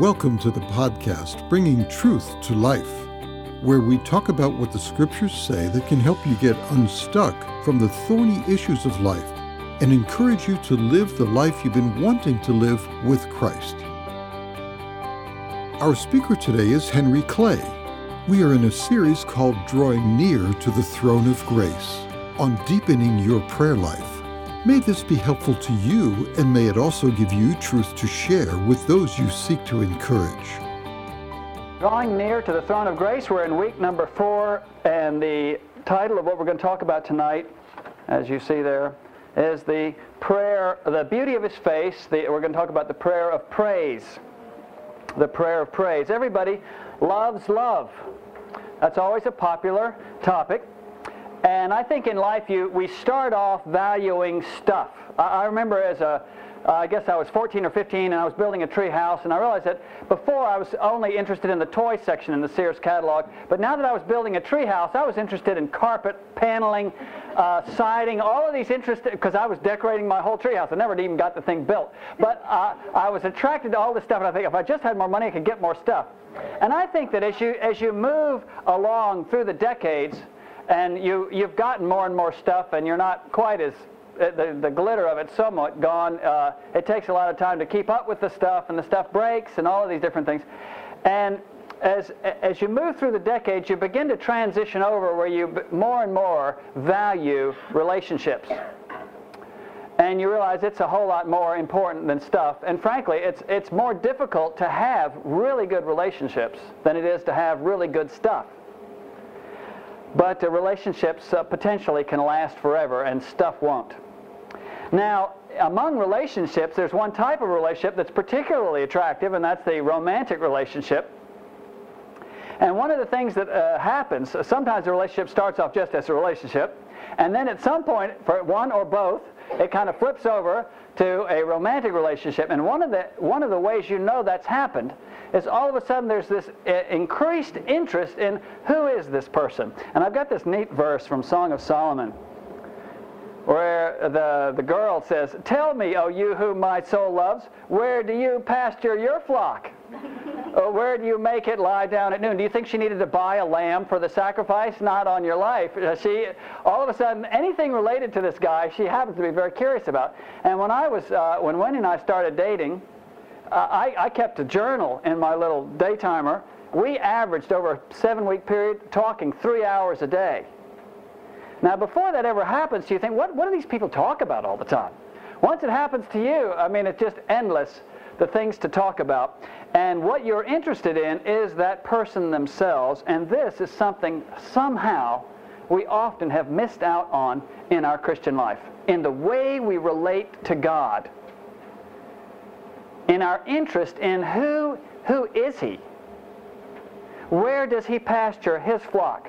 Welcome to the podcast, Bringing Truth to Life, where we talk about what the scriptures say that can help you get unstuck from the thorny issues of life and encourage you to live the life you've been wanting to live with Christ. Our speaker today is Henry Clay. We are in a series called Drawing Near to the Throne of Grace on deepening your prayer life. May this be helpful to you, and may it also give you truth to share with those you seek to encourage. Drawing near to the throne of grace, we're in week number four, and the title of what we're going to talk about tonight, as you see there, is the prayer, the beauty of his face. The, we're going to talk about the prayer of praise. The prayer of praise. Everybody loves love. That's always a popular topic. And I think in life you we start off valuing stuff. I, I remember as a uh, I guess I was 14 or 15 and I was building a tree house and I realized that before I was only interested in the toy section in the Sears catalog, but now that I was building a tree house, I was interested in carpet, paneling, uh, siding, all of these interested, because I was decorating my whole tree house. I never even got the thing built. But uh, I was attracted to all this stuff and I think if I just had more money I could get more stuff. And I think that as you, as you move along through the decades, and you, you've gotten more and more stuff, and you're not quite as uh, the, the glitter of it somewhat gone. Uh, it takes a lot of time to keep up with the stuff, and the stuff breaks, and all of these different things. And as, as you move through the decades, you begin to transition over where you more and more value relationships. And you realize it's a whole lot more important than stuff. And frankly, it's, it's more difficult to have really good relationships than it is to have really good stuff. But the relationships uh, potentially can last forever and stuff won't. Now, among relationships, there's one type of relationship that's particularly attractive, and that's the romantic relationship. And one of the things that uh, happens, uh, sometimes the relationship starts off just as a relationship, and then at some point, for one or both, it kind of flips over to a romantic relationship. And one of the, one of the ways you know that's happened is all of a sudden there's this uh, increased interest in who is this person. And I've got this neat verse from Song of Solomon where the, the girl says, Tell me, O you whom my soul loves, where do you pasture your flock? or where do you make it lie down at noon? Do you think she needed to buy a lamb for the sacrifice? Not on your life. Uh, she, all of a sudden, anything related to this guy, she happens to be very curious about. And when I was, uh, when Wendy and I started dating, uh, I, I kept a journal in my little daytimer. We averaged over a seven-week period talking three hours a day. Now, before that ever happens, you think, what, what do these people talk about all the time? Once it happens to you, I mean, it's just endless, the things to talk about. And what you're interested in is that person themselves, and this is something somehow we often have missed out on in our Christian life, in the way we relate to God in our interest in who, who is he? Where does he pasture his flock?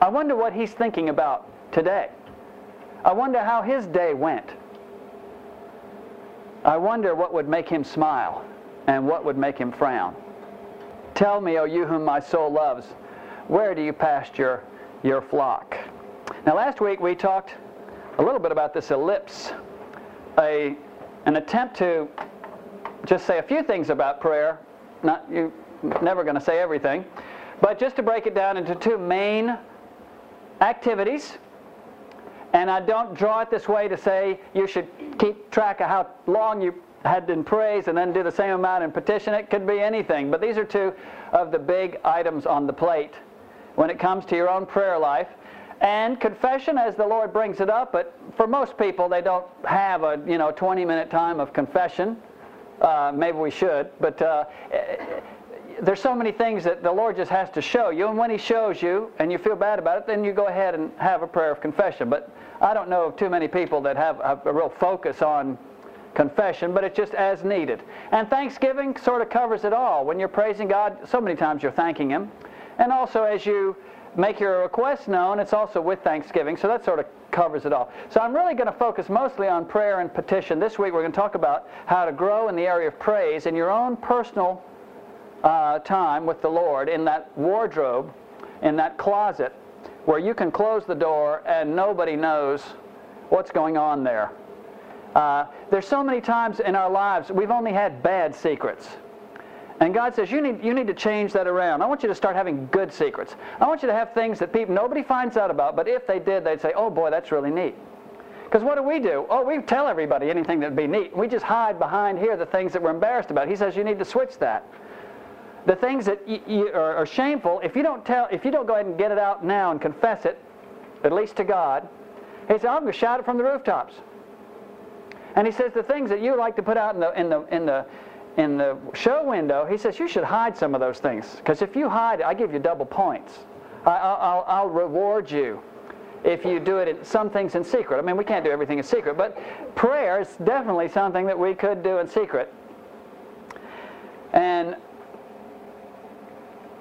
I wonder what he's thinking about today. I wonder how his day went. I wonder what would make him smile and what would make him frown. Tell me, O you whom my soul loves, where do you pasture your flock? Now, last week we talked a little bit about this ellipse, a, an attempt to just say a few things about prayer. Not you never going to say everything, but just to break it down into two main activities. And I don't draw it this way to say you should keep track of how long you had in praise and then do the same amount in petition. It could be anything. But these are two of the big items on the plate when it comes to your own prayer life. And confession as the Lord brings it up, but for most people they don't have a you know 20 minute time of confession. Uh, maybe we should, but uh, there's so many things that the Lord just has to show you, and when He shows you and you feel bad about it, then you go ahead and have a prayer of confession. But I don't know of too many people that have a real focus on confession, but it's just as needed. And Thanksgiving sort of covers it all. When you're praising God, so many times you're thanking Him. And also as you make your request known, it's also with thanksgiving. So that sort of covers it all. So I'm really going to focus mostly on prayer and petition. This week we're going to talk about how to grow in the area of praise in your own personal uh, time with the Lord in that wardrobe, in that closet, where you can close the door and nobody knows what's going on there. Uh, there's so many times in our lives we've only had bad secrets. And God says, you need, you need to change that around. I want you to start having good secrets. I want you to have things that people nobody finds out about, but if they did, they'd say, oh boy, that's really neat. Because what do we do? Oh, we tell everybody anything that'd be neat. We just hide behind here the things that we're embarrassed about. He says you need to switch that. The things that are, are shameful, if you don't tell, if you don't go ahead and get it out now and confess it, at least to God, he says, I'm going to shout it from the rooftops. And he says the things that you like to put out in the in the in the in the show window, he says you should hide some of those things because if you hide it, I give you double points. I, will I'll reward you if you do it in some things in secret. I mean, we can't do everything in secret, but prayer is definitely something that we could do in secret. And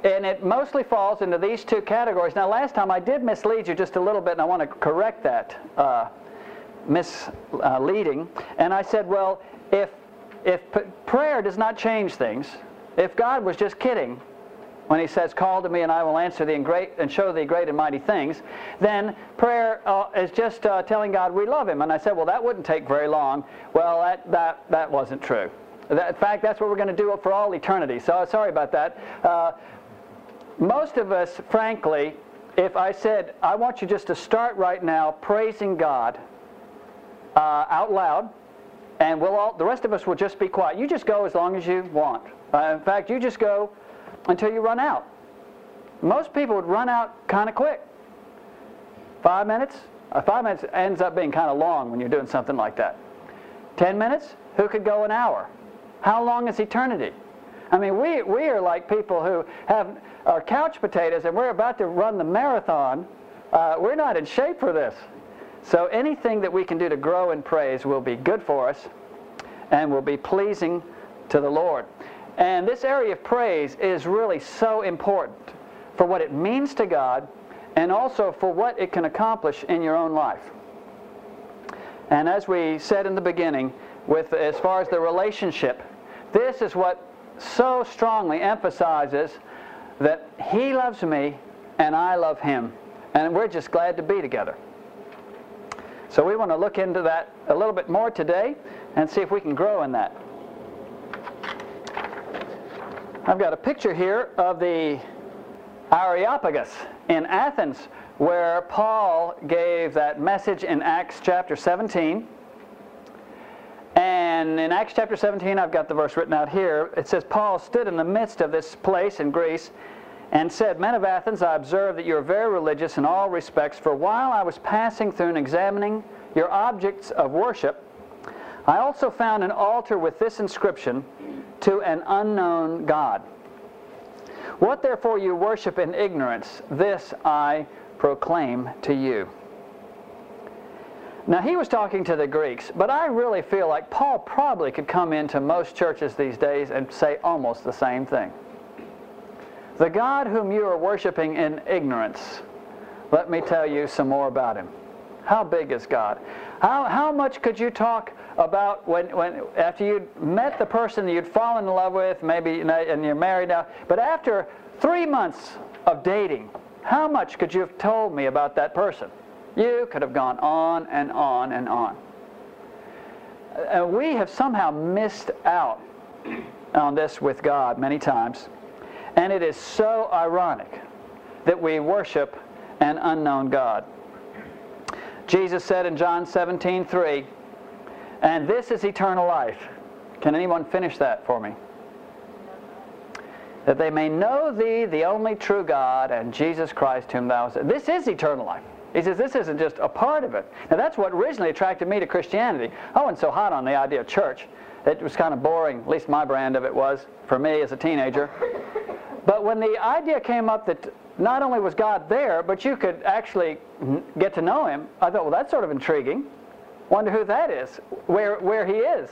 and it mostly falls into these two categories. Now, last time I did mislead you just a little bit, and I want to correct that uh, misleading. And I said, well, if if prayer does not change things, if God was just kidding when he says, Call to me and I will answer thee and, great, and show thee great and mighty things, then prayer uh, is just uh, telling God we love him. And I said, Well, that wouldn't take very long. Well, that, that, that wasn't true. In fact, that's what we're going to do for all eternity. So sorry about that. Uh, most of us, frankly, if I said, I want you just to start right now praising God uh, out loud, and we'll all, the rest of us will just be quiet. You just go as long as you want. Uh, in fact, you just go until you run out. Most people would run out kind of quick. Five minutes? Uh, five minutes ends up being kind of long when you're doing something like that. Ten minutes? Who could go an hour? How long is eternity? I mean, we, we are like people who have our couch potatoes and we're about to run the marathon. Uh, we're not in shape for this. So anything that we can do to grow in praise will be good for us and will be pleasing to the Lord. And this area of praise is really so important for what it means to God and also for what it can accomplish in your own life. And as we said in the beginning, with as far as the relationship, this is what so strongly emphasizes that he loves me and I love him. And we're just glad to be together. So we want to look into that a little bit more today and see if we can grow in that. I've got a picture here of the Areopagus in Athens where Paul gave that message in Acts chapter 17. And in Acts chapter 17, I've got the verse written out here. It says, Paul stood in the midst of this place in Greece and said, Men of Athens, I observe that you are very religious in all respects, for while I was passing through and examining your objects of worship, I also found an altar with this inscription, To an unknown God. What therefore you worship in ignorance, this I proclaim to you. Now, he was talking to the Greeks, but I really feel like Paul probably could come into most churches these days and say almost the same thing. The God whom you are worshiping in ignorance, let me tell you some more about him. How big is God? How, how much could you talk about when, when after you'd met the person you'd fallen in love with, maybe and you're married now, but after three months of dating, how much could you have told me about that person? You could have gone on and on and on. Uh, and we have somehow missed out on this with God many times. And it is so ironic that we worship an unknown God. Jesus said in John 17, 3, and this is eternal life. Can anyone finish that for me? That they may know thee, the only true God, and Jesus Christ, whom thou hast. This is eternal life. He says this isn't just a part of it. Now that's what originally attracted me to Christianity. I wasn't so hot on the idea of church. It was kind of boring, at least my brand of it was, for me as a teenager. But when the idea came up that not only was God there, but you could actually get to know Him, I thought, well, that's sort of intriguing. Wonder who that is, where, where He is.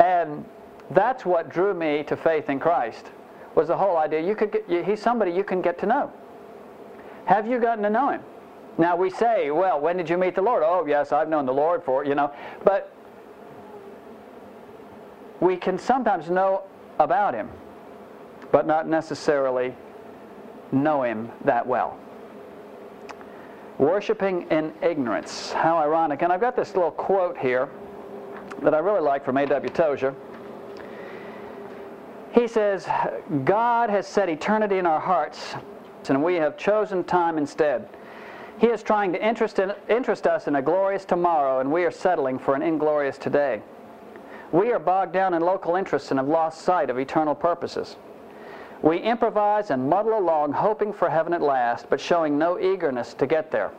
And that's what drew me to faith in Christ, was the whole idea you could get, He's somebody you can get to know. Have you gotten to know Him? Now we say, well, when did you meet the Lord? Oh, yes, I've known the Lord for, you know. But we can sometimes know about Him but not necessarily know Him that well. Worshipping in ignorance. How ironic. And I've got this little quote here that I really like from A.W. Tozer. he says, God has set eternity in our hearts, and we have chosen time instead. He is trying to interest, in, interest us in a glorious tomorrow, and we are settling for an inglorious today. We are bogged down in local interests and have lost sight of eternal purposes. We improvise and muddle along, hoping for heaven at last, but showing no eagerness to get there.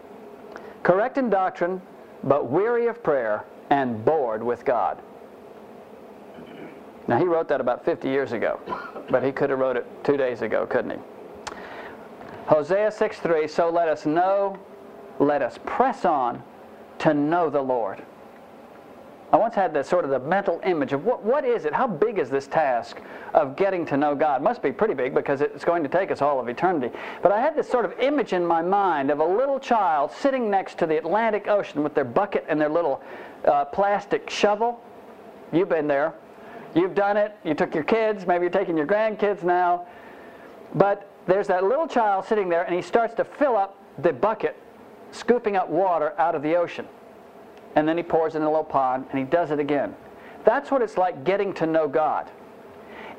Correct in doctrine, but weary of prayer and bored with God. Now, he wrote that about 50 years ago, but he could have wrote it two days ago, couldn't he? Hosea 6.3, so let us know, let us press on to know the Lord. I once had this sort of the mental image of what, what is it? How big is this task of getting to know God? It must be pretty big because it's going to take us all of eternity. But I had this sort of image in my mind of a little child sitting next to the Atlantic Ocean with their bucket and their little uh, plastic shovel. You've been there. You've done it. You took your kids. Maybe you're taking your grandkids now. But there's that little child sitting there, and he starts to fill up the bucket, scooping up water out of the ocean. And then he pours it in a little pond, and he does it again. That's what it's like getting to know God.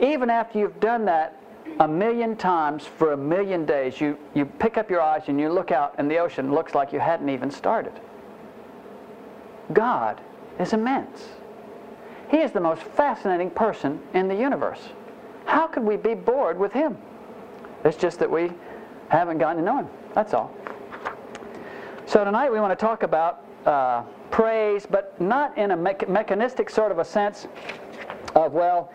Even after you've done that a million times for a million days, you, you pick up your eyes and you look out, and the ocean looks like you hadn't even started. God is immense. He is the most fascinating person in the universe. How could we be bored with him? It's just that we haven't gotten to know him. That's all. So tonight we want to talk about uh, praise, but not in a me- mechanistic sort of a sense of, well,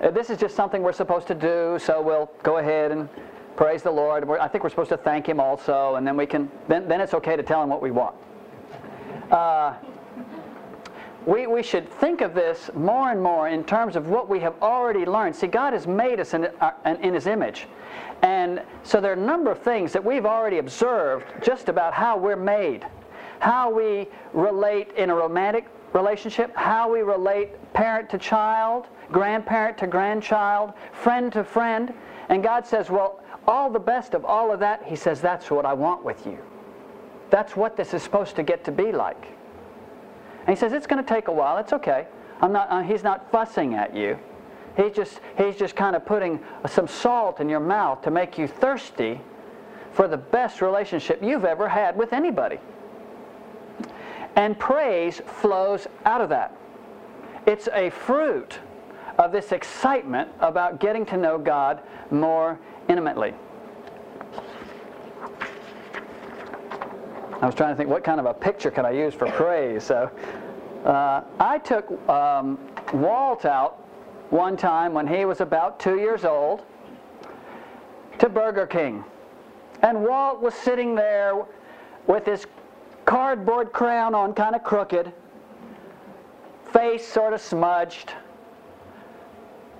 uh, this is just something we're supposed to do, so we'll go ahead and praise the Lord. We're, I think we're supposed to thank Him also, and then we can. Then, then it's okay to tell Him what we want. Uh, we, we should think of this more and more in terms of what we have already learned. See, God has made us in, uh, in His image. And so there are a number of things that we've already observed just about how we're made, how we relate in a romantic relationship, how we relate parent to child, grandparent to grandchild, friend to friend. And God says, well, all the best of all of that, He says, that's what I want with you. That's what this is supposed to get to be like. And he says, it's going to take a while. It's okay. I'm not, uh, he's not fussing at you. He's just, he's just kind of putting some salt in your mouth to make you thirsty for the best relationship you've ever had with anybody. And praise flows out of that. It's a fruit of this excitement about getting to know God more intimately. I was trying to think what kind of a picture can I use for praise. So uh, I took um, Walt out one time when he was about two years old to Burger King. And Walt was sitting there with his cardboard crown on, kind of crooked, face sort of smudged,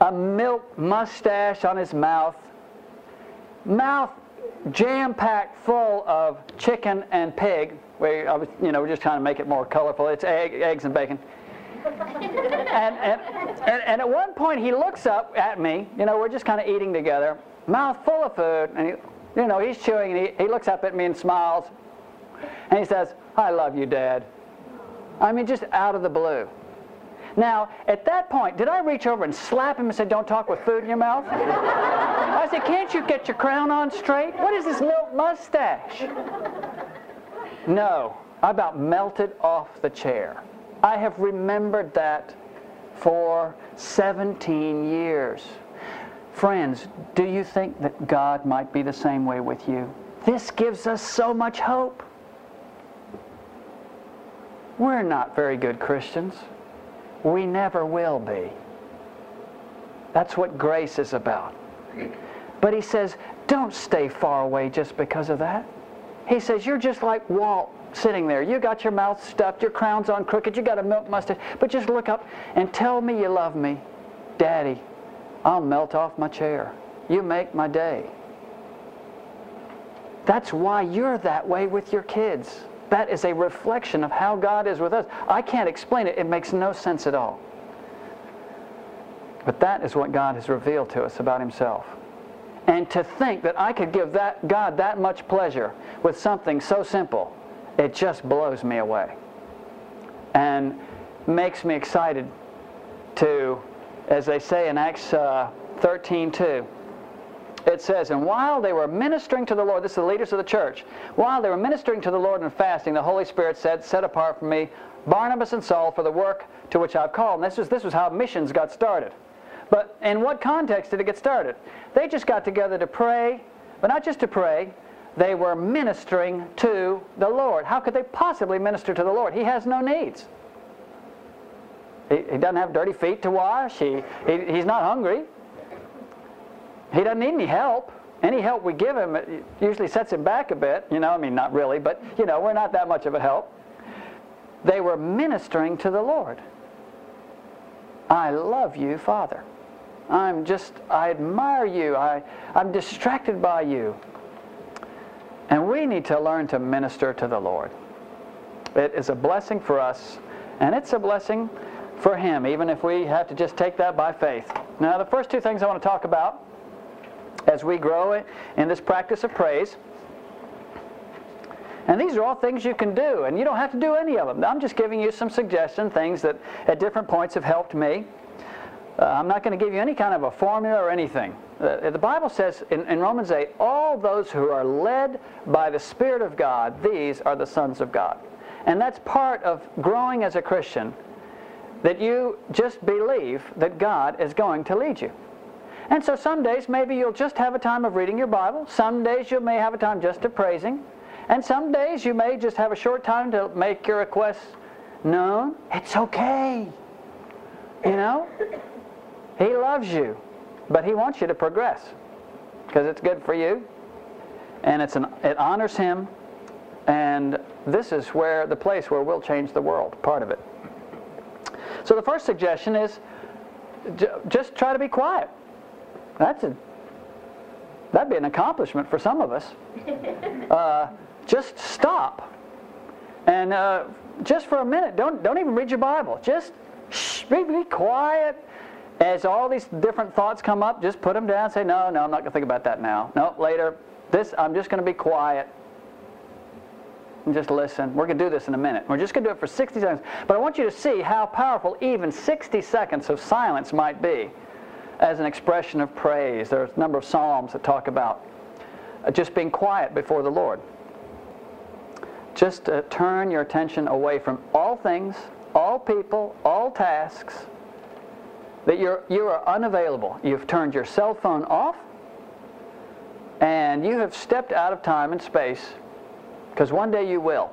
a milk mustache on his mouth, mouth jam-packed full of chicken and pig. We, you know, we're just trying to make it more colorful. It's egg, eggs and bacon. and, and, and, and, at one point he looks up at me. You know, we're just kind of eating together, mouth full of food, and he, you know, he's chewing, and he, he looks up at me and smiles, and he says, "I love you, Dad." I mean, just out of the blue. Now, at that point, did I reach over and slap him and say, Don't talk with food in your mouth? I said, Can't you get your crown on straight? What is this milk mustache? No, I about melted off the chair. I have remembered that for 17 years. Friends, do you think that God might be the same way with you? This gives us so much hope. We're not very good Christians. We never will be. That's what grace is about. But he says, don't stay far away just because of that. He says, you're just like Walt sitting there. You got your mouth stuffed, your crown's on crooked, you got a milk mustache, but just look up and tell me you love me. Daddy, I'll melt off my chair. You make my day. That's why you're that way with your kids. That is a reflection of how God is with us. I can't explain it. It makes no sense at all. But that is what God has revealed to us about himself. And to think that I could give that God that much pleasure with something so simple, it just blows me away. And makes me excited to, as they say in Acts uh, 13 2. It says, And while they were ministering to the Lord, this is the leaders of the church, while they were ministering to the Lord and fasting, the Holy Spirit said, Set apart for me Barnabas and Saul for the work to which I've called. And this was, this was how missions got started. But in what context did it get started? They just got together to pray, but not just to pray, they were ministering to the Lord. How could they possibly minister to the Lord? He has no needs. He, he doesn't have dirty feet to wash. He, he, he's not hungry. He doesn't need any help. Any help we give him usually sets him back a bit. You know, I mean, not really, but, you know, we're not that much of a help. They were ministering to the Lord. I love you, Father. I'm just, I admire you. I, I'm distracted by you. And we need to learn to minister to the Lord. It is a blessing for us, and it's a blessing for Him, even if we have to just take that by faith. Now, the first two things I want to talk about as we grow in this practice of praise. And these are all things you can do, and you don't have to do any of them. I'm just giving you some suggestions, things that at different points have helped me. Uh, I'm not going to give you any kind of a formula or anything. Uh, the Bible says in, in Romans 8, all those who are led by the Spirit of God, these are the sons of God. And that's part of growing as a Christian, that you just believe that God is going to lead you. And so some days maybe you'll just have a time of reading your Bible. Some days you may have a time just of praising. And some days you may just have a short time to make your requests known. It's okay. You know? He loves you, but he wants you to progress because it's good for you and it's an, it honors him. And this is where the place where we'll change the world, part of it. So the first suggestion is just try to be quiet. That's a, that'd be an accomplishment for some of us. Uh, just stop. And uh, just for a minute, don't, don't even read your Bible. Just shh, be, be quiet. As all these different thoughts come up, just put them down. Say, no, no, I'm not going to think about that now. No, later. This, I'm just going to be quiet and just listen. We're going to do this in a minute. We're just going to do it for 60 seconds. But I want you to see how powerful even 60 seconds of silence might be as an expression of praise. There's a number of Psalms that talk about uh, just being quiet before the Lord. Just uh, turn your attention away from all things, all people, all tasks, that you're, you are unavailable. You've turned your cell phone off, and you have stepped out of time and space, because one day you will.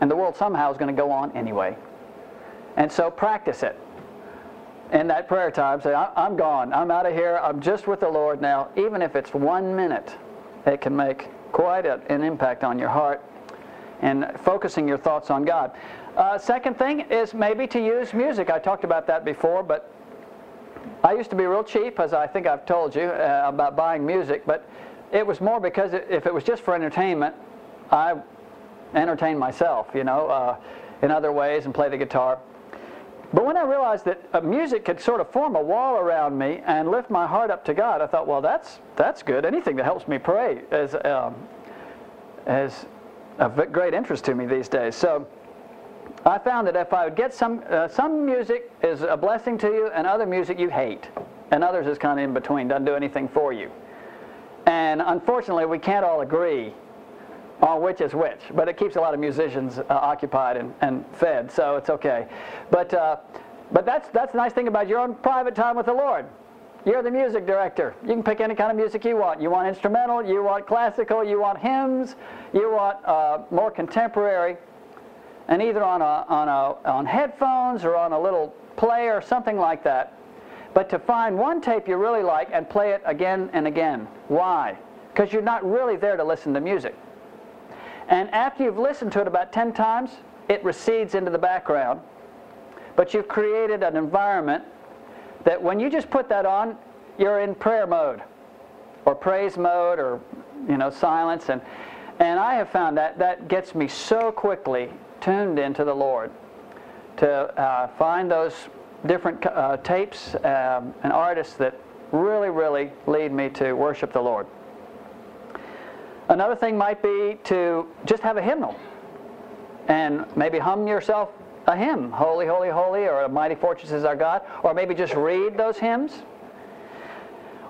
And the world somehow is going to go on anyway. And so practice it in that prayer time, say, I'm gone. I'm out of here. I'm just with the Lord now. Even if it's one minute, it can make quite a, an impact on your heart and focusing your thoughts on God. Uh, second thing is maybe to use music. I talked about that before, but I used to be real cheap, as I think I've told you, uh, about buying music, but it was more because if it was just for entertainment, I entertained myself, you know, uh, in other ways and play the guitar. But when I realized that uh, music could sort of form a wall around me and lift my heart up to God, I thought, well, that's that's good. Anything that helps me pray is um, is of great interest to me these days. So I found that if I would get some uh, some music is a blessing to you, and other music you hate, and others is kind of in between, doesn't do anything for you. And unfortunately, we can't all agree on which is which. But it keeps a lot of musicians uh, occupied and, and fed, so it's okay. But, uh, but that's, that's the nice thing about your own private time with the Lord. You're the music director. You can pick any kind of music you want. You want instrumental, you want classical, you want hymns, you want uh, more contemporary, and either on, a, on, a, on headphones or on a little player or something like that. But to find one tape you really like and play it again and again. Why? Because you're not really there to listen to music. And after you've listened to it about 10 times, it recedes into the background. But you've created an environment that when you just put that on, you're in prayer mode or praise mode or you know silence and and I have found that that gets me so quickly tuned into the Lord to uh, find those different uh, tapes um, and artists that really really lead me to worship the Lord. Another thing might be to just have a hymnal and maybe hum yourself a hymn, Holy, Holy, Holy, or A Mighty Fortress is Our God, or maybe just read those hymns.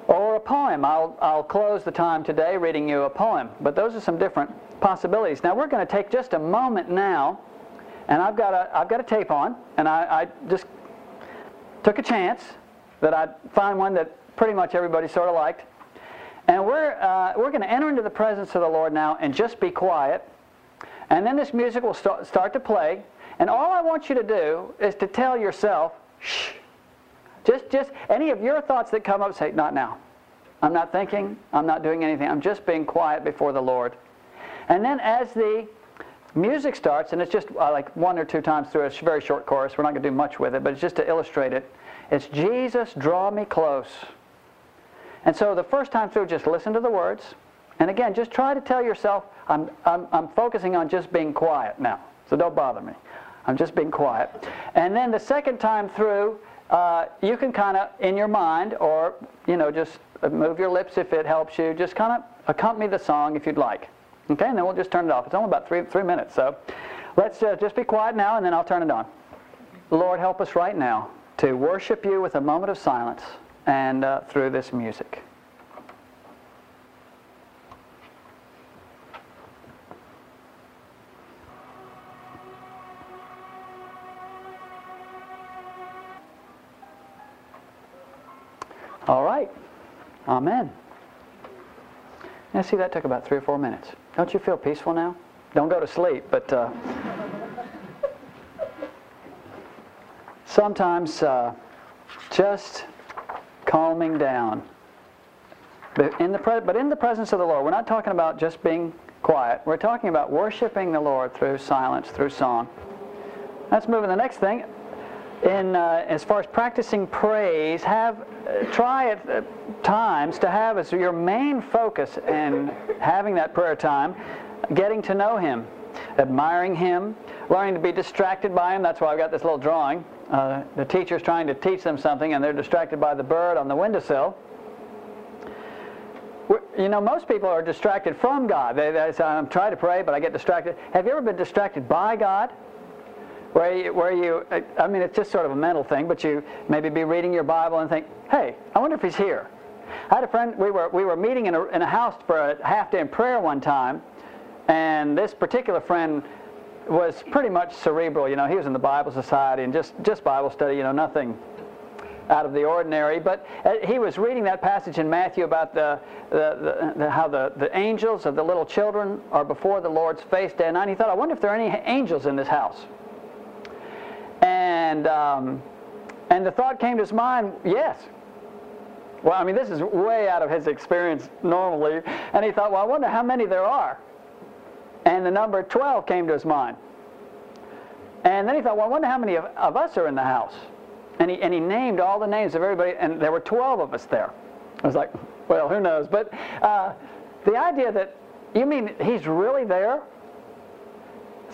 Or a poem. I'll, I'll close the time today reading you a poem, but those are some different possibilities. Now we're going to take just a moment now, and I've got a, I've got a tape on, and I, I just took a chance that I'd find one that pretty much everybody sort of liked. And we're, uh, we're going to enter into the presence of the Lord now and just be quiet. And then this music will start, start to play. And all I want you to do is to tell yourself, shh. Just, just any of your thoughts that come up, say, not now. I'm not thinking. I'm not doing anything. I'm just being quiet before the Lord. And then as the music starts, and it's just uh, like one or two times through a very short chorus. We're not going to do much with it, but it's just to illustrate it. It's Jesus, draw me close. And so the first time through, just listen to the words. And again, just try to tell yourself, I'm, I'm, I'm focusing on just being quiet now. So don't bother me. I'm just being quiet. And then the second time through, uh, you can kind of, in your mind, or, you know, just move your lips if it helps you, just kind of accompany the song if you'd like. Okay, and then we'll just turn it off. It's only about three, three minutes, so let's uh, just be quiet now, and then I'll turn it on. Lord, help us right now to worship you with a moment of silence and uh, through this music. All right. Amen. Now, see, that took about three or four minutes. Don't you feel peaceful now? Don't go to sleep, but uh, sometimes uh, just calming down. But in, the pre- but in the presence of the Lord, we're not talking about just being quiet. We're talking about worshiping the Lord through silence, through song. Let's move to the next thing in uh, as far as practicing praise, have uh, try at uh, times to have as your main focus in having that prayer time, getting to know Him, admiring Him, learning to be distracted by Him. That's why I've got this little drawing. Uh, the teacher's trying to teach them something, and they're distracted by the bird on the windowsill. You know, most people are distracted from God. They, they say, I'm trying to pray, but I get distracted. Have you ever been distracted by God? Where you, where you, I mean, it's just sort of a mental thing, but you maybe be reading your Bible and think, hey, I wonder if he's here. I had a friend, we were, we were meeting in a, in a house for a half day in prayer one time, and this particular friend was pretty much cerebral. You know, he was in the Bible Society and just, just Bible study, you know, nothing out of the ordinary. But uh, he was reading that passage in Matthew about the, the, the, how the, the angels of the little children are before the Lord's face day and night. He thought, I wonder if there are any angels in this house. And, um, and the thought came to his mind, yes. Well, I mean, this is way out of his experience normally. And he thought, well, I wonder how many there are. And the number 12 came to his mind. And then he thought, well, I wonder how many of, of us are in the house. And he, and he named all the names of everybody, and there were 12 of us there. I was like, well, who knows? But uh, the idea that, you mean he's really there?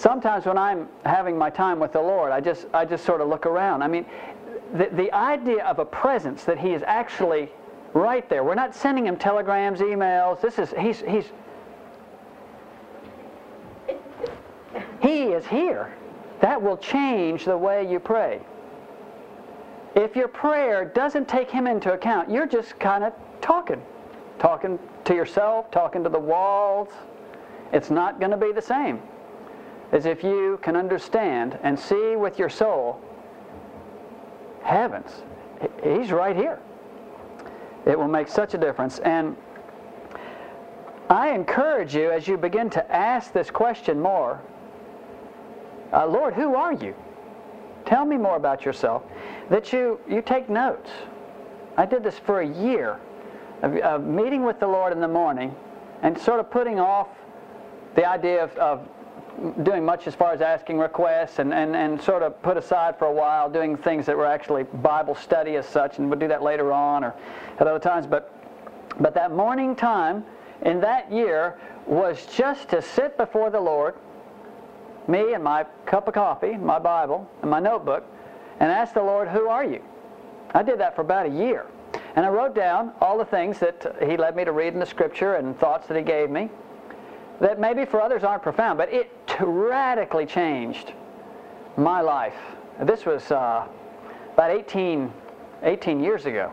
Sometimes when I'm having my time with the Lord, I just, I just sort of look around. I mean, the, the idea of a presence that He is actually right there. We're not sending Him telegrams, emails. This is, He's, He's, He is here. That will change the way you pray. If your prayer doesn't take Him into account, you're just kind of talking. Talking to yourself, talking to the walls. It's not going to be the same is if you can understand and see with your soul, heavens, He's right here. It will make such a difference. And I encourage you as you begin to ask this question more uh, Lord, who are you? Tell me more about yourself. That you, you take notes. I did this for a year of, of meeting with the Lord in the morning and sort of putting off the idea of, of doing much as far as asking requests and, and, and sort of put aside for a while doing things that were actually Bible study as such, and we'll do that later on or at other times. But, but that morning time in that year was just to sit before the Lord, me and my cup of coffee, my Bible, and my notebook, and ask the Lord, Who are you? I did that for about a year. And I wrote down all the things that He led me to read in the Scripture and thoughts that He gave me that maybe for others aren't profound, but it radically changed my life. This was uh, about 18, 18 years ago.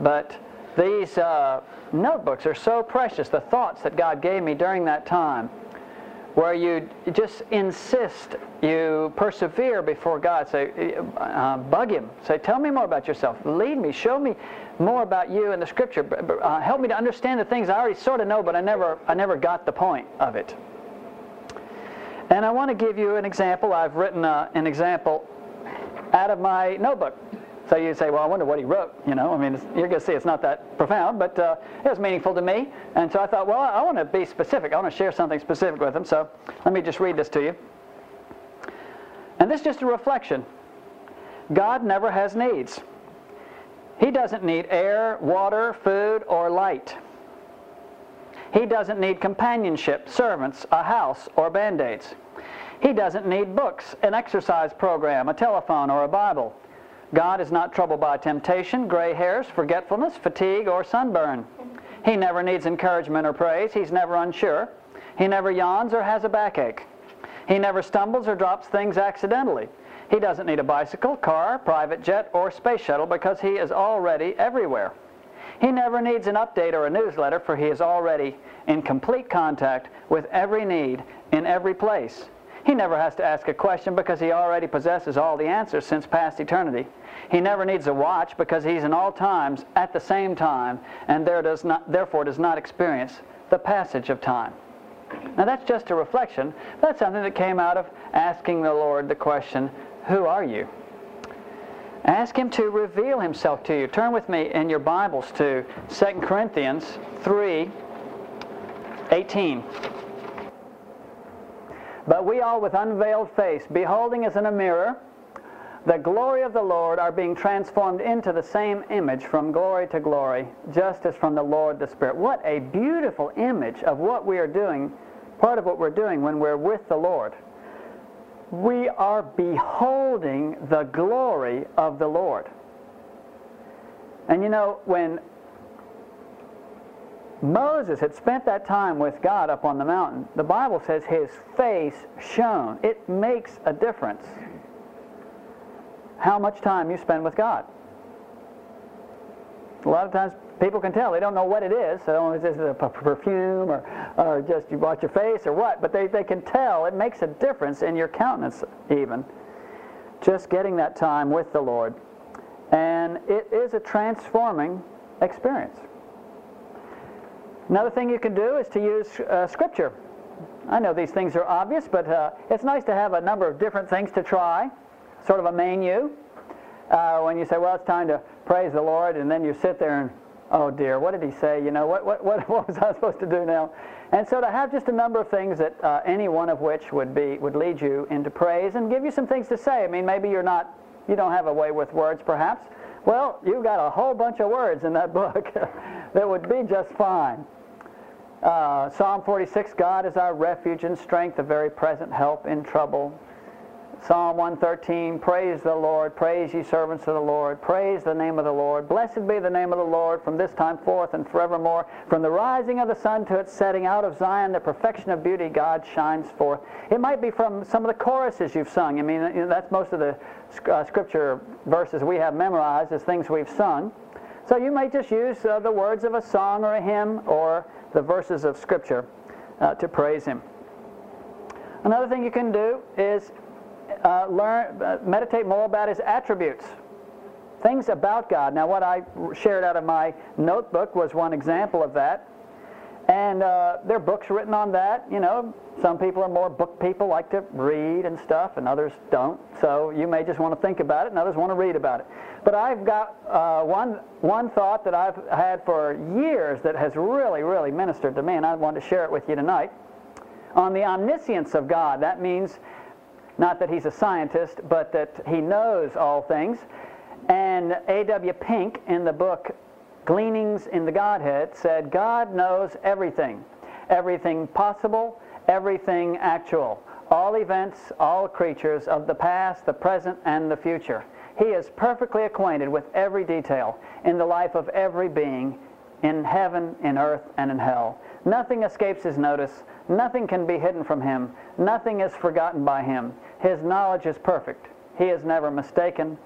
But these uh, notebooks are so precious, the thoughts that God gave me during that time, where you just insist, you persevere before God. Say, uh, bug Him. Say, tell me more about yourself. Lead me. Show me more about you in the Scripture. Uh, help me to understand the things I already sort of know, but I never, I never got the point of it. And I want to give you an example. I've written uh, an example out of my notebook. So you say, well, I wonder what he wrote. You know, I mean, you're going to see it's not that profound, but uh, it was meaningful to me. And so I thought, well, I want to be specific. I want to share something specific with him. So let me just read this to you. And this is just a reflection. God never has needs. He doesn't need air, water, food, or light. He doesn't need companionship, servants, a house, or band aids. He doesn't need books, an exercise program, a telephone, or a Bible. God is not troubled by temptation, gray hairs, forgetfulness, fatigue, or sunburn. He never needs encouragement or praise. He's never unsure. He never yawns or has a backache. He never stumbles or drops things accidentally. He doesn't need a bicycle, car, private jet, or space shuttle because he is already everywhere. He never needs an update or a newsletter for he is already in complete contact with every need in every place. He never has to ask a question because he already possesses all the answers since past eternity. He never needs a watch because he's in all times at the same time and there does not, therefore does not experience the passage of time. Now that's just a reflection. That's something that came out of asking the Lord the question, Who are you? Ask Him to reveal Himself to you. Turn with me in your Bibles to 2 Corinthians 3 18. But we all with unveiled face, beholding as in a mirror the glory of the Lord, are being transformed into the same image from glory to glory, just as from the Lord the Spirit. What a beautiful image of what we are doing, part of what we're doing when we're with the Lord. We are beholding the glory of the Lord. And you know, when Moses had spent that time with God up on the mountain, the Bible says his face shone. It makes a difference how much time you spend with God. A lot of times people can tell. They don't know what it is. So is this a perfume or, or just you wash your face or what? But they, they can tell. It makes a difference in your countenance even. Just getting that time with the Lord. And it is a transforming experience. Another thing you can do is to use uh, Scripture. I know these things are obvious, but uh, it's nice to have a number of different things to try sort of a menu. Uh, when you say, well, it's time to praise the Lord, and then you sit there and, oh dear, what did he say? You know, what, what, what, what was I supposed to do now? And so to have just a number of things that uh, any one of which would be would lead you into praise and give you some things to say. I mean, maybe you're not, you don't have a way with words, perhaps. Well, you've got a whole bunch of words in that book that would be just fine. Uh, Psalm 46, God is our refuge and strength, a very present help in trouble. Psalm 113, praise the Lord, praise ye servants of the Lord, praise the name of the Lord. Blessed be the name of the Lord from this time forth and forevermore. From the rising of the sun to its setting out of Zion, the perfection of beauty, God shines forth. It might be from some of the choruses you've sung. I mean, you know, that's most of the uh, scripture verses we have memorized as things we've sung. So you might just use uh, the words of a song or a hymn or the verses of scripture uh, to praise Him. Another thing you can do is uh, learn, uh, meditate more about his attributes, things about God. Now, what I shared out of my notebook was one example of that. And uh, there are books written on that. You know, some people are more book people, like to read and stuff, and others don't. So you may just want to think about it, and others want to read about it. But I've got uh, one, one thought that I've had for years that has really, really ministered to me, and I wanted to share it with you tonight. On the omniscience of God, that means not that he's a scientist, but that he knows all things. And A.W. Pink, in the book Gleanings in the Godhead, said, God knows everything. Everything possible, everything actual. All events, all creatures of the past, the present, and the future. He is perfectly acquainted with every detail in the life of every being in heaven, in earth, and in hell. Nothing escapes his notice. Nothing can be hidden from him. Nothing is forgotten by him. His knowledge is perfect. He is never mistaken,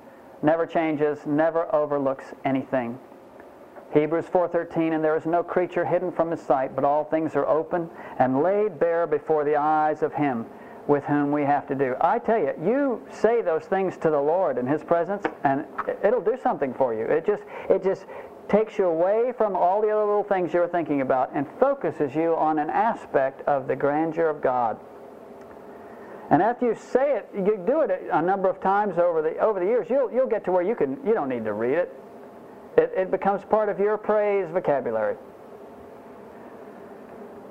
never changes, never overlooks anything. Hebrews 4:13 and there is no creature hidden from his sight but all things are open and laid bare before the eyes of him with whom we have to do. I tell you, you say those things to the Lord in his presence and it'll do something for you. It just it just takes you away from all the other little things you were thinking about and focuses you on an aspect of the grandeur of God. And after you say it, you do it a number of times over the over the years, you'll you'll get to where you can you don't need to read it. It, it becomes part of your praise vocabulary.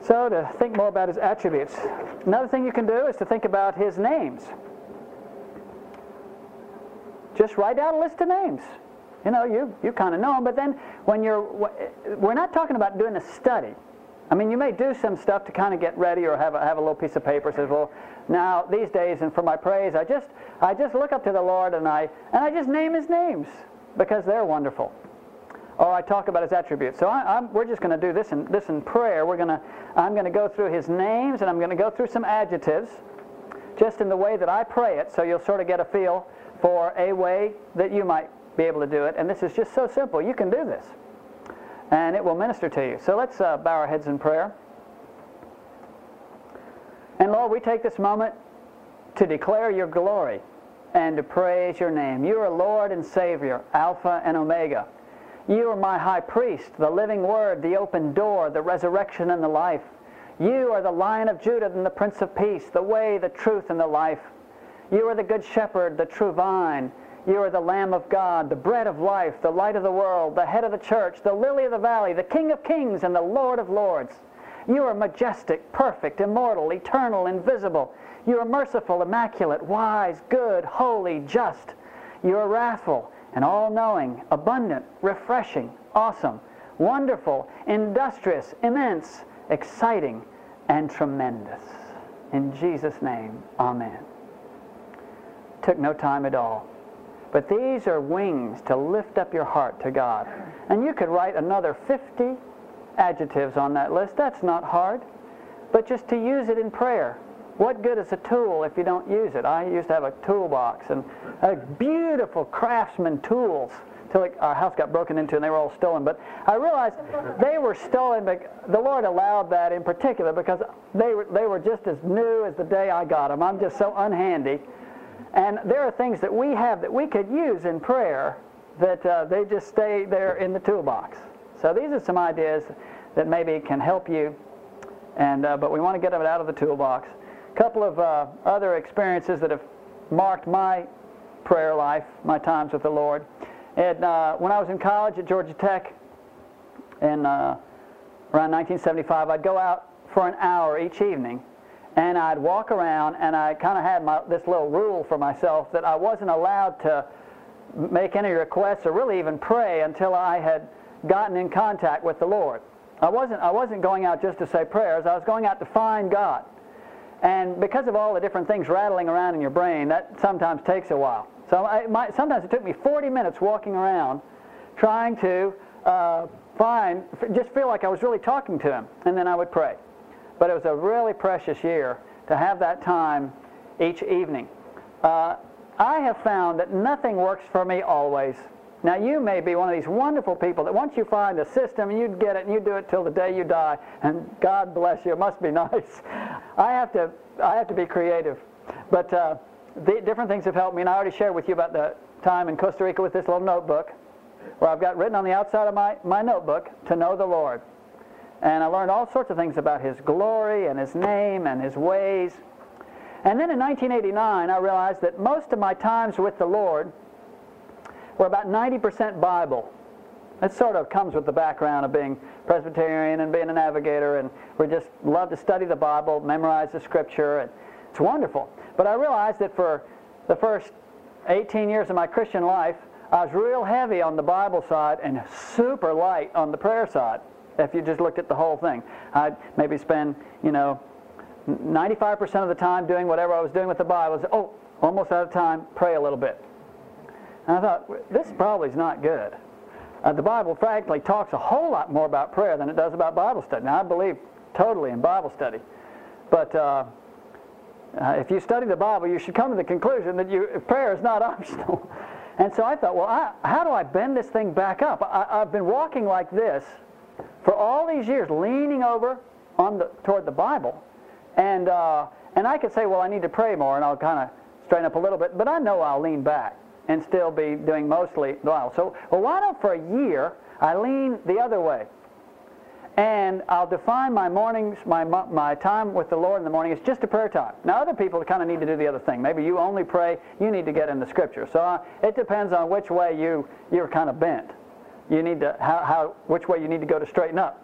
So to think more about his attributes. Another thing you can do is to think about his names. Just write down a list of names. You know, you, you kind of know them, but then when you're, we're not talking about doing a study. I mean, you may do some stuff to kind of get ready or have a, have a little piece of paper says, well, now these days and for my praise, I just, I just look up to the Lord and I, and I just name his names because they're wonderful or I talk about his attributes. So I'm we're just going to do this in, this in prayer. We're to, I'm going to go through his names and I'm going to go through some adjectives just in the way that I pray it so you'll sort of get a feel for a way that you might be able to do it. And this is just so simple. You can do this. And it will minister to you. So let's uh, bow our heads in prayer. And Lord, we take this moment to declare your glory and to praise your name. You are Lord and Savior, Alpha and Omega. You are my high priest, the living word, the open door, the resurrection and the life. You are the lion of Judah and the prince of peace, the way, the truth, and the life. You are the good shepherd, the true vine. You are the Lamb of God, the bread of life, the light of the world, the head of the church, the lily of the valley, the King of kings, and the Lord of lords. You are majestic, perfect, immortal, eternal, invisible. You are merciful, immaculate, wise, good, holy, just. You are wrathful and all knowing, abundant, refreshing, awesome, wonderful, industrious, immense, exciting, and tremendous. In Jesus' name, Amen. Took no time at all. But these are wings to lift up your heart to God. And you could write another 50 adjectives on that list. That's not hard. But just to use it in prayer. What good is a tool if you don't use it? I used to have a toolbox and a beautiful craftsman tools till our house got broken into and they were all stolen. But I realized they were stolen, but the Lord allowed that in particular because they were, they were just as new as the day I got them. I'm just so unhandy. And there are things that we have that we could use in prayer that uh, they just stay there in the toolbox. So these are some ideas that maybe can help you, and uh, but we want to get them out of the toolbox A couple of uh, other experiences that have marked my prayer life, my times with the Lord. And uh, when I was in college at Georgia Tech in uh, around 1975, I'd go out for an hour each evening, and I'd walk around, and I kind of had my, this little rule for myself that I wasn't allowed to make any requests or really even pray until I had gotten in contact with the Lord. I wasn't, I wasn't going out just to say prayers. I was going out to find God. And because of all the different things rattling around in your brain, that sometimes takes a while. So sometimes it took me 40 minutes walking around trying to uh, find, just feel like I was really talking to him, and then I would pray. But it was a really precious year to have that time each evening. Uh, I have found that nothing works for me always. Now, you may be one of these wonderful people that once you find a system, you'd get it and you do it till the day you die, and God bless you. It must be nice. I have to, I have to be creative. But uh, the different things have helped me, and I already shared with you about the time in Costa Rica with this little notebook, where I've got written on the outside of my, my notebook, to know the Lord. And I learned all sorts of things about His glory and His name and His ways. And then in 1989, I realized that most of my times with the Lord we're about 90% Bible. It sort of comes with the background of being Presbyterian and being a navigator, and we just love to study the Bible, memorize the Scripture, and it's wonderful. But I realized that for the first 18 years of my Christian life, I was real heavy on the Bible side and super light on the prayer side. If you just looked at the whole thing, I'd maybe spend, you know, 95% of the time doing whatever I was doing with the Bible. Oh, almost out of time, pray a little bit. And I thought, this probably is not good. Uh, the Bible, frankly, talks a whole lot more about prayer than it does about Bible study. Now, I believe totally in Bible study. But uh, uh, if you study the Bible, you should come to the conclusion that you, prayer is not optional. And so I thought, well, I, how do I bend this thing back up? I, have been walking like this for all these years, leaning over on the, toward the Bible. And, uh, and I could say, well, I need to pray more, and I'll kind of straighten up a little bit, but I know I'll lean back and still be doing mostly the Bible. So, well, why don't for a year I lean the other way? And I'll define my mornings, my, my time with the Lord in the morning is just a prayer time. Now, other people kind of need to do the other thing. Maybe you only pray, you need to get in the Scripture. So uh, it depends on which way you, you're kind of bent. You need to, how, how, which way you need to go to straighten up.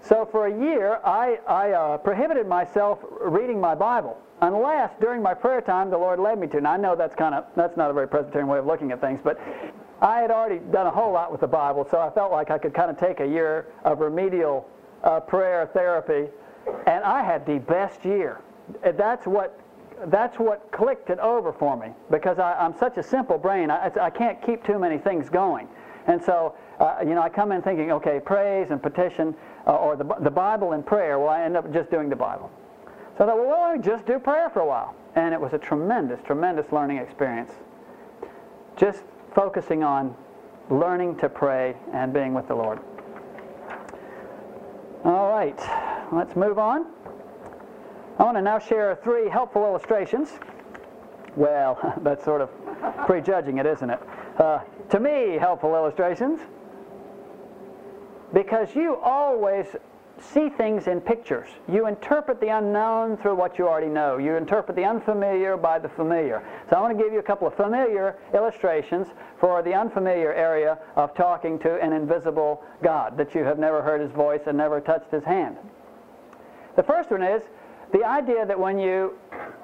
So for a year, I, I uh, prohibited myself reading my Bible unless during my prayer time the Lord led me to. Now I know that's kind of that's not a very Presbyterian way of looking at things, but I had already done a whole lot with the Bible, so I felt like I could kind of take a year of remedial uh, prayer therapy, and I had the best year. That's what that's what clicked it over for me because I, am such a simple brain. I, I can't keep too many things going, and so uh, you know I come in thinking, okay, praise and petition, uh, or the the Bible and prayer. Well, I end up just doing the Bible. So I thought, well, why don't just do prayer for a while? And it was a tremendous, tremendous learning experience. Just focusing on learning to pray and being with the Lord. All right, let's move on. I want to now share three helpful illustrations. Well, that's sort of prejudging it, isn't it? Uh, to me, helpful illustrations. Because you always see things in pictures. You interpret the unknown through what you already know. You interpret the unfamiliar by the familiar. So I want to give you a couple of familiar illustrations for the unfamiliar area of talking to an invisible God that you have never heard his voice and never touched his hand. The first one is the idea that when you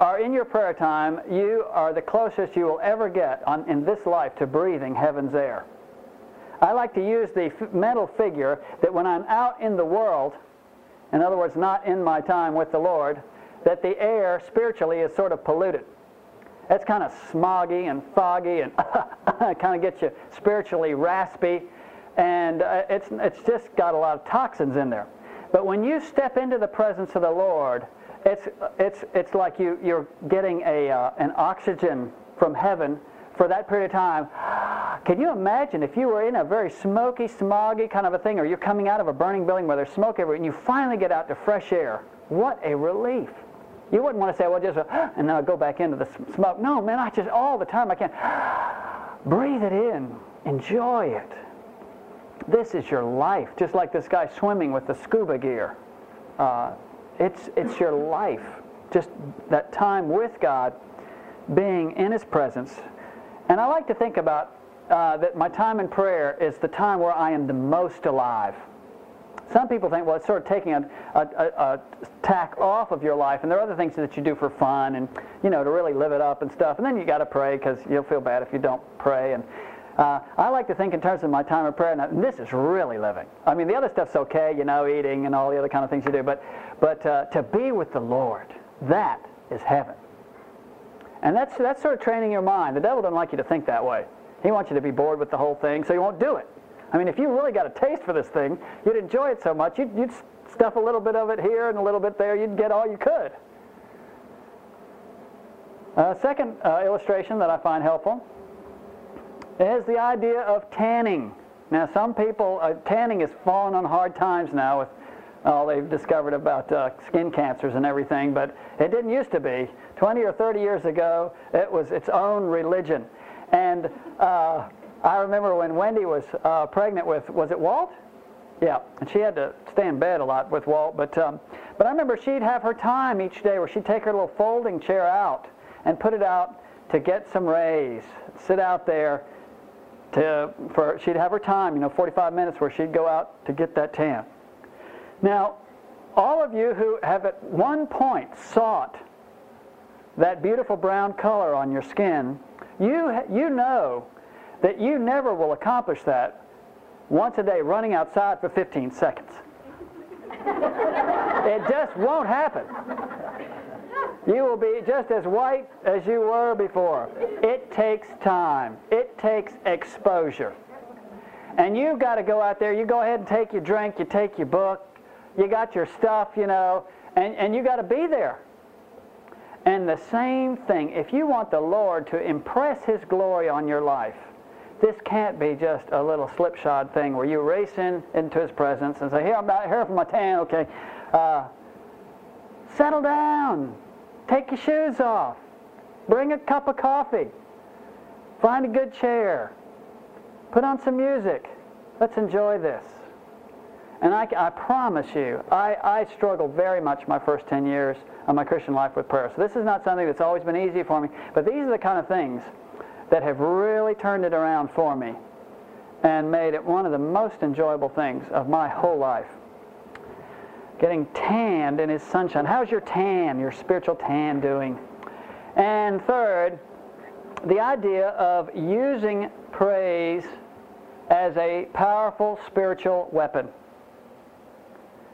are in your prayer time, you are the closest you will ever get on, in this life to breathing heaven's air. I like to use the mental figure that when I'm out in the world, in other words, not in my time with the Lord, that the air spiritually is sort of polluted. It's kind of smoggy and foggy and kind of gets you spiritually raspy, and uh, it's, it's just got a lot of toxins in there. But when you step into the presence of the Lord, it's, it's, it's like you, you're getting a, uh, an oxygen from heaven for that period of time. Can you imagine if you were in a very smoky, smoggy kind of a thing, or you're coming out of a burning building where there's smoke everywhere, and you finally get out to fresh air? What a relief! You wouldn't want to say, well, just, and then I'll go back into the smoke. No, man, I just, all the time I can. Breathe it in. Enjoy it. This is your life, just like this guy swimming with the scuba gear. Uh, it's, it's your life. Just that time with God, being in His presence, and I like to think about uh, that my time in prayer is the time where I am the most alive. Some people think, well, it's sort of taking a, a, a, tack off of your life, and there are other things that you do for fun and, you know, to really live it up and stuff. And then you got to pray because you'll feel bad if you don't pray. And uh, I like to think in terms of my time of prayer, and this is really living. I mean, the other stuff's okay, you know, eating and all the other kind of things you do, but, but uh, to be with the Lord, that is heaven. And that's, that's sort of training your mind. The devil doesn't like you to think that way. He wants you to be bored with the whole thing, so you won't do it. I mean, if you really got a taste for this thing, you'd enjoy it so much, you'd, you'd stuff a little bit of it here and a little bit there, you'd get all you could. A second uh, illustration that I find helpful is the idea of tanning. Now, some people, uh, tanning has fallen on hard times now with all they've discovered about uh, skin cancers and everything, but it didn't used to be. 20 or 30 years ago, it was its own religion. And uh, I remember when Wendy was uh, pregnant with, was it Walt? Yeah, and she had to stay in bed a lot with Walt. But, um, but I remember she'd have her time each day where she'd take her little folding chair out and put it out to get some rays, sit out there to, for, she'd have her time, you know, 45 minutes where she'd go out to get that tan. Now, all of you who have at one point sought that beautiful brown color on your skin, you, you know that you never will accomplish that once a day running outside for 15 seconds. it just won't happen. You will be just as white as you were before. It takes time. It takes exposure. And you've got to go out there, you go ahead and take your drink, you take your book, you got your stuff, you know, and, and you got to be there. And the same thing, if you want the Lord to impress His glory on your life, this can't be just a little slipshod thing where you race in into His presence and say, "Here, I'm out here for my tan." Okay, uh, settle down, take your shoes off, bring a cup of coffee, find a good chair, put on some music. Let's enjoy this. And I, I promise you, I, I struggled very much my first 10 years of my Christian life with prayer. So this is not something that's always been easy for me, but these are the kind of things that have really turned it around for me and made it one of the most enjoyable things of my whole life. Getting tanned in his sunshine. How's your tan, your spiritual tan doing? And third, the idea of using praise as a powerful spiritual weapon.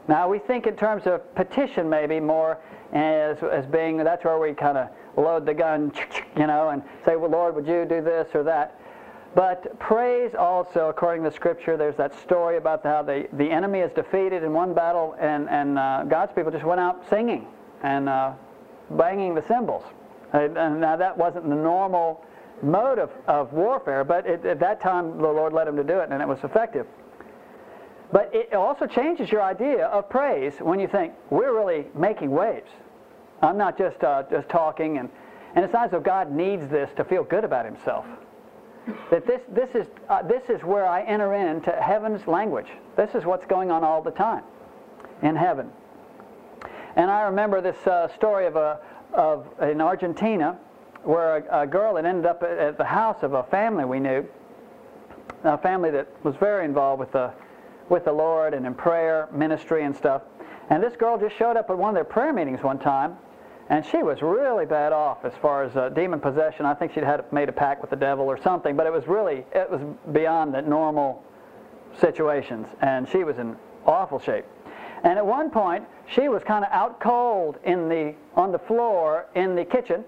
Now, we think in terms of petition maybe more as, as being that's where we kind of load the gun, you know, and say, well, Lord, would you do this or that? But praise also, according to Scripture, there's that story about how the, the enemy is defeated in one battle, and, and uh, God's people just went out singing and uh, banging the cymbals. And, and now that wasn't the normal mode of, of warfare, but it, at that time the Lord led them to do it, and it was effective. But it also changes your idea of praise when you think, we're really making waves. I'm not just, uh, just talking, and, and it's not as though God needs this to feel good about himself. That this, this, is, uh, this is where I enter into heaven's language. This is what's going on all the time in heaven. And I remember this uh, story of, a, of in Argentina where a, a girl had ended up at, at the house of a family we knew, a family that was very involved with the, with the Lord and in prayer, ministry, and stuff. And this girl just showed up at one of their prayer meetings one time, and she was really bad off as far as uh, demon possession. I think she'd had made a pact with the devil or something, but it was really it was beyond the normal situations, and she was in awful shape. And at one point, she was kind of out cold in the on the floor in the kitchen.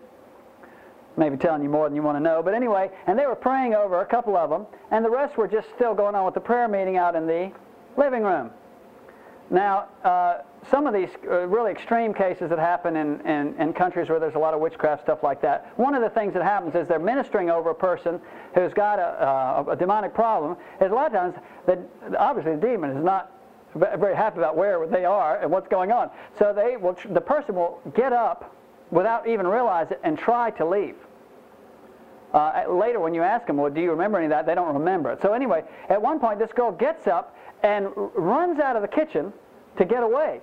Maybe telling you more than you want to know, but anyway, and they were praying over a couple of them, and the rest were just still going on with the prayer meeting out in the living room. Now, uh, some of these uh, really extreme cases that happen in, in, in, countries where there's a lot of witchcraft, stuff like that, one of the things that happens is they're ministering over a person who's got a, uh, a demonic problem. Is a lot of times, the, obviously, the demon is not very happy about where they are and what's going on. So they will, the person will get up without even realize it and try to leave. Uh, later, when you ask them, well, do you remember any of that? They don't remember it. So anyway, at one point, this girl gets up and runs out of the kitchen to get away.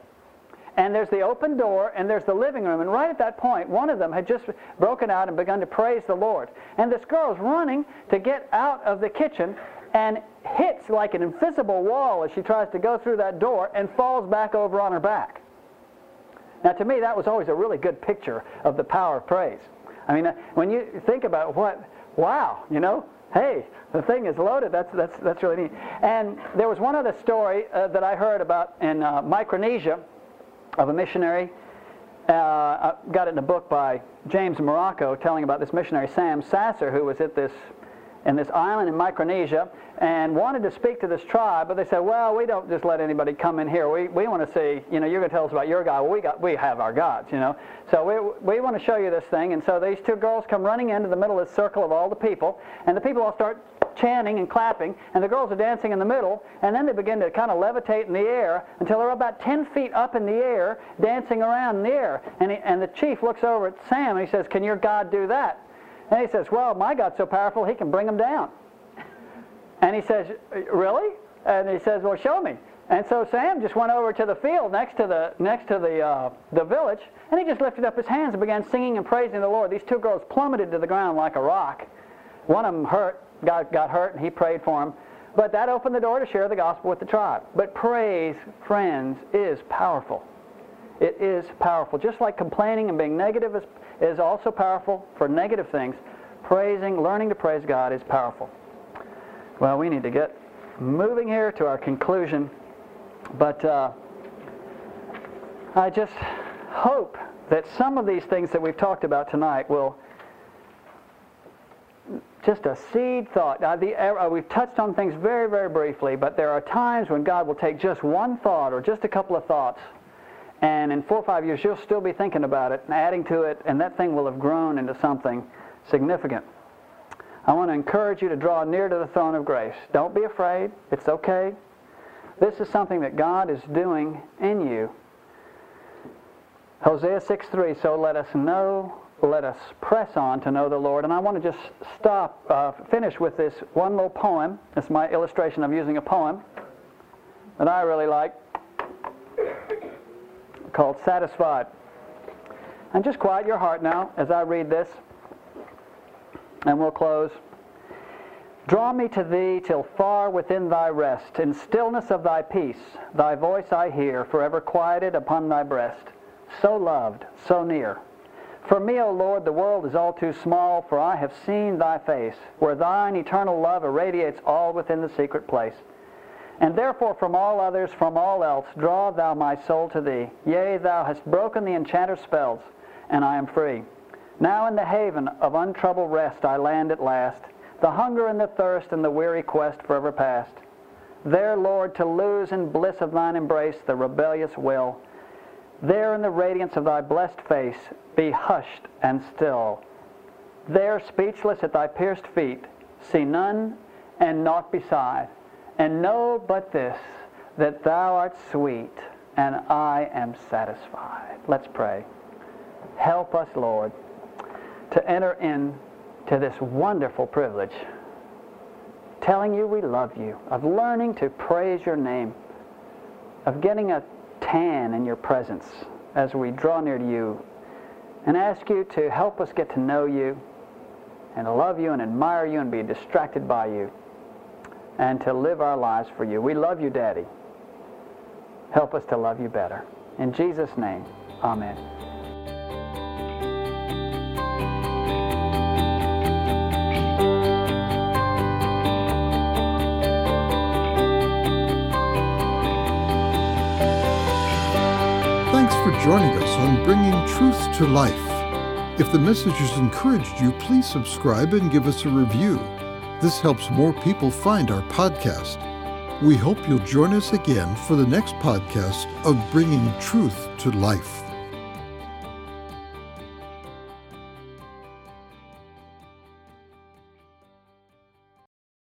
And there's the open door, and there's the living room. And right at that point, one of them had just broken out and begun to praise the Lord. And this girl's running to get out of the kitchen and hits like an invisible wall as she tries to go through that door and falls back over on her back. Now, to me, that was always a really good picture of the power of praise. I mean, uh, when you think about what, wow, you know, hey, the thing is loaded. That's, that's, that's really neat. And there was one other story uh, that I heard about in uh, Micronesia of a missionary. Uh, I got it in a book by James Marocco telling about this missionary, Sam Sasser, who was at this in this island in Micronesia and wanted to speak to this tribe, but they said, well, we don't just let anybody come in here. We, we want to see, you know, you're going to tell us about your God. Well, we, got, we have our gods, you know. So we, we want to show you this thing. And so these two girls come running into the middle of this circle of all the people, and the people all start chanting and clapping, and the girls are dancing in the middle, and then they begin to kind of levitate in the air until they're about 10 feet up in the air, dancing around in the air. And, he, and the chief looks over at Sam and he says, Can your God do that? And he says, Well, my God's so powerful, he can bring them down. And he says, Really? And he says, Well, show me. And so Sam just went over to the field next to the next to the uh, the village, and he just lifted up his hands and began singing and praising the Lord. These two girls plummeted to the ground like a rock. One of them hurt, got got hurt, and he prayed for him. But that opened the door to share the gospel with the tribe. But praise, friends, is powerful. It is powerful. Just like complaining and being negative is, is also powerful for negative things, praising, learning to praise God is powerful. Well, we need to get moving here to our conclusion, but uh, I just hope that some of these things that we've talked about tonight will just a seed thought. The, uh, we've touched on things very, very briefly, but there are times when God will take just one thought or just a couple of thoughts And in four or five years, you'll still be thinking about it and adding to it, and that thing will have grown into something significant. I want to encourage you to draw near to the throne of grace. Don't be afraid. It's okay. This is something that God is doing in you. Hosea 6:3. So let us know, let us press on to know the Lord. And I want to just stop, uh, finish with this one little poem. It's my illustration of using a poem that I really like called Satisfied. And just quiet your heart now as I read this, and we'll close. Draw me to thee till far within thy rest, in stillness of thy peace, thy voice I hear, forever quieted upon thy breast. So loved, so near. For me, O Lord, the world is all too small, for I have seen thy face, where thine eternal love irradiates all within the secret place. And therefore from all others, from all else, draw thou my soul to thee. Yea, thou hast broken the enchanter's spells, and I am free. Now in the haven of untroubled rest I land at last, the hunger and the thirst and the weary quest forever past. There, Lord, to lose in bliss of thine embrace the rebellious will. There in the radiance of thy blessed face be hushed and still. There, speechless at thy pierced feet, see none and naught beside and know but this, that thou art sweet, and I am satisfied. Let's pray. Help us, Lord, to enter into this wonderful privilege, telling you we love you, of learning to praise your name, of getting a tan in your presence as we draw near to you, and ask you to help us get to know you and love you and admire you and be distracted by you and to live our lives for you. We love you, Daddy. Help us to love you better. In Jesus' name, amen. Thanks for joining us on Bringing Truth to Life. If the message has encouraged you, please subscribe and give us a review. This helps more people find our podcast. We hope you'll join us again for the next podcast of Bringing Truth to Life.